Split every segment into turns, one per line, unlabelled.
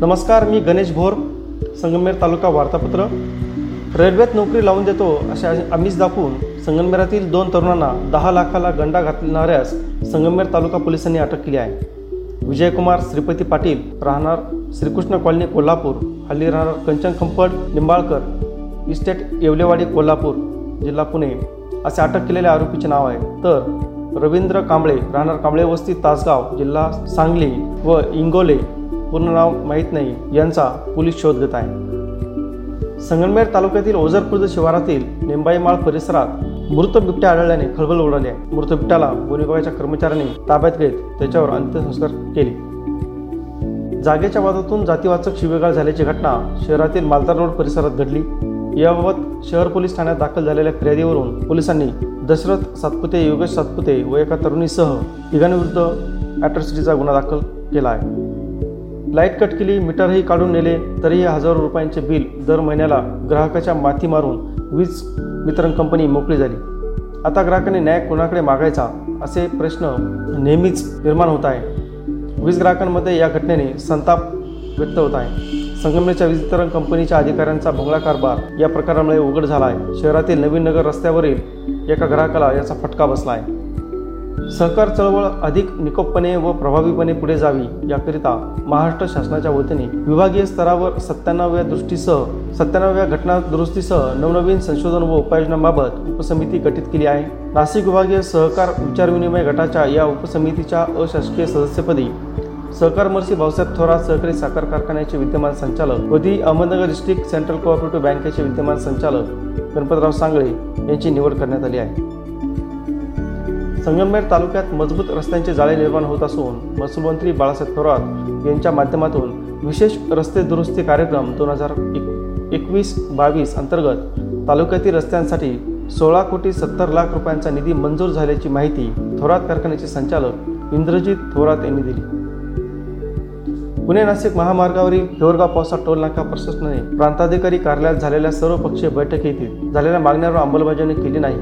नमस्कार मी गणेश भोर संगमेर तालुका वार्तापत्र. रेल्वेत नोकरी लावून देतो अशा आमिष दाखवून संगमेरातील दोन तरुणांना दहा लाखाला गंडा घालणाऱ्यास संगमेर तालुका पोलिसांनी अटक केली आहे. विजयकुमार श्रीपती पाटील राहणार श्रीकृष्ण कॉलनी कोल्हापूर. हल्ली राहणार कंचन खंपड निंबाळकर इस्टेट येवलेवाडी कोल्हापूर जिल्हा पुणे. असे अटक केलेल्या आरोपीचे नाव आहे. तर रवींद्र कांबळे राहणार कांबळे वस्ती तासगाव जिल्हा सांगली व इंगोले. पूर्ण नाव माहीत नाही यांचा पोलीस शोध घेत आहे. संगमनेर तालुक्यातील ओझर शिवारातील निंबाईमाळ परिसरात मृत बिबट्या आढळल्याने खळबळ उडाली आहे. मृत बिबट्याला वन विभागाच्या कर्मचाऱ्यांनी ताब्यात घेत त्याच्यावर अंत्यसंस्कार केले. जागेच्या वादातून जातीवाचक शिवेगाळ झाल्याची घटना शहरातील मालदार रोड परिसरात घडली. याबाबत शहर पोलीस ठाण्यात दाखल झालेल्या फिर्यादीवरून पोलिसांनी दशरथ सातपुते योगेश सातपुते व एका तरुणीसह तिघांविरुद्ध अॅट्रॉसिटीचा गुन्हा दाखल केला आहे. लाइट कट केली मीटरही काढून नेले तरीही हजारो रुपयांचे बिल दर महिन्याला ग्राहकाच्या माथी मारून वीज वितरण कंपनी मोकळी झाली. आता ग्राहकांनी न्याय कोणाकडे मागायचा असे प्रश्न नेहमीच निर्माण होत आहे. वीज ग्राहकांमध्ये या घटनेने संताप व्यक्त होत आहे. संगमनेरच्या वीज वितरण कंपनीच्या अधिकाऱ्यांचा भोंगळा कारभार या प्रकारामुळे उघड झाला आहे. शहरातील नवीन नगर रस्त्यावरील एका ग्राहकाला याचा फटका बसला आहे. सहकार चळवळ अधिक निकोपपणे व प्रभावीपणे पुढे जावी याकरिता महाराष्ट्र शासनाच्या वतीने विभागीय स्तरावर सत्त्याण्णव्या दृष्टीसह सत्त्याण्णव्या घटना दुरुस्तीसह नवनवीन संशोधन व उपाययोजनांबाबत उपसमिती गठीत केली आहे. नाशिक विभागीय सहकार विचारविनिमय गटाच्या या उपसमितीच्या अशासकीय सदस्यपदी सहकार मर्सी भाऊसाहेब थोरात सहकारी साखर कारखान्याचे विद्यमान संचालक व the Ahmednagar district central cooperative बँकेचे विद्यमान संचालक गणपतराव सांगळे यांची निवड करण्यात आली आहे. संगमनेर तालुक्यात मजबूत रस्त्यांचे जाळे निर्माण होत असून महसूल मंत्री बाळासाहेब थोरात यांच्या माध्यमातून विशेष रस्ते दुरुस्ती कार्यक्रम दोन हजार एकवीस बावीस अंतर्गत तालुक्यातील रस्त्यांसाठी सोळा कोटी सत्तर लाख रुपयांचा निधी मंजूर झाल्याची माहिती थोरात कारखान्याचे संचालक इंद्रजित थोरात यांनी दिली. पुणे नाशिक महामार्गावरील हिवरगाव पावसा टोल नाका प्रशासनाने प्रांताधिकारी कार्यालयात झालेल्या सर्व पक्षीय बैठकीतील झालेल्या मागण्यावर अंमलबजावणी केली नाही.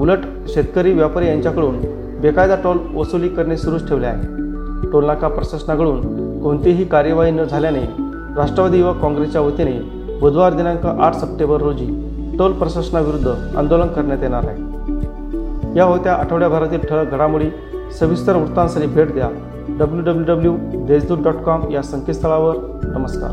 उलट शेतकरी व्यापारी यांच्याकडून बेकायदा टोल वसुली करणे सुरूच ठेवले आहे. टोलनाका प्रशासनाकडून कोणतीही कार्यवाही न झाल्याने राष्ट्रवादी युवक काँग्रेसच्या वतीने बुधवार दिनांक आठ सप्टेंबर रोजी टोल प्रशासनाविरुद्ध आंदोलन करण्यात येणार आहे. या होत्या आठवड्याभरातील ठळक घडामोडी सविस्तर वृत्तांसाठी भेट द्या. W W W Deshdoot dot com या संकेतस्थळावर. नमस्कार.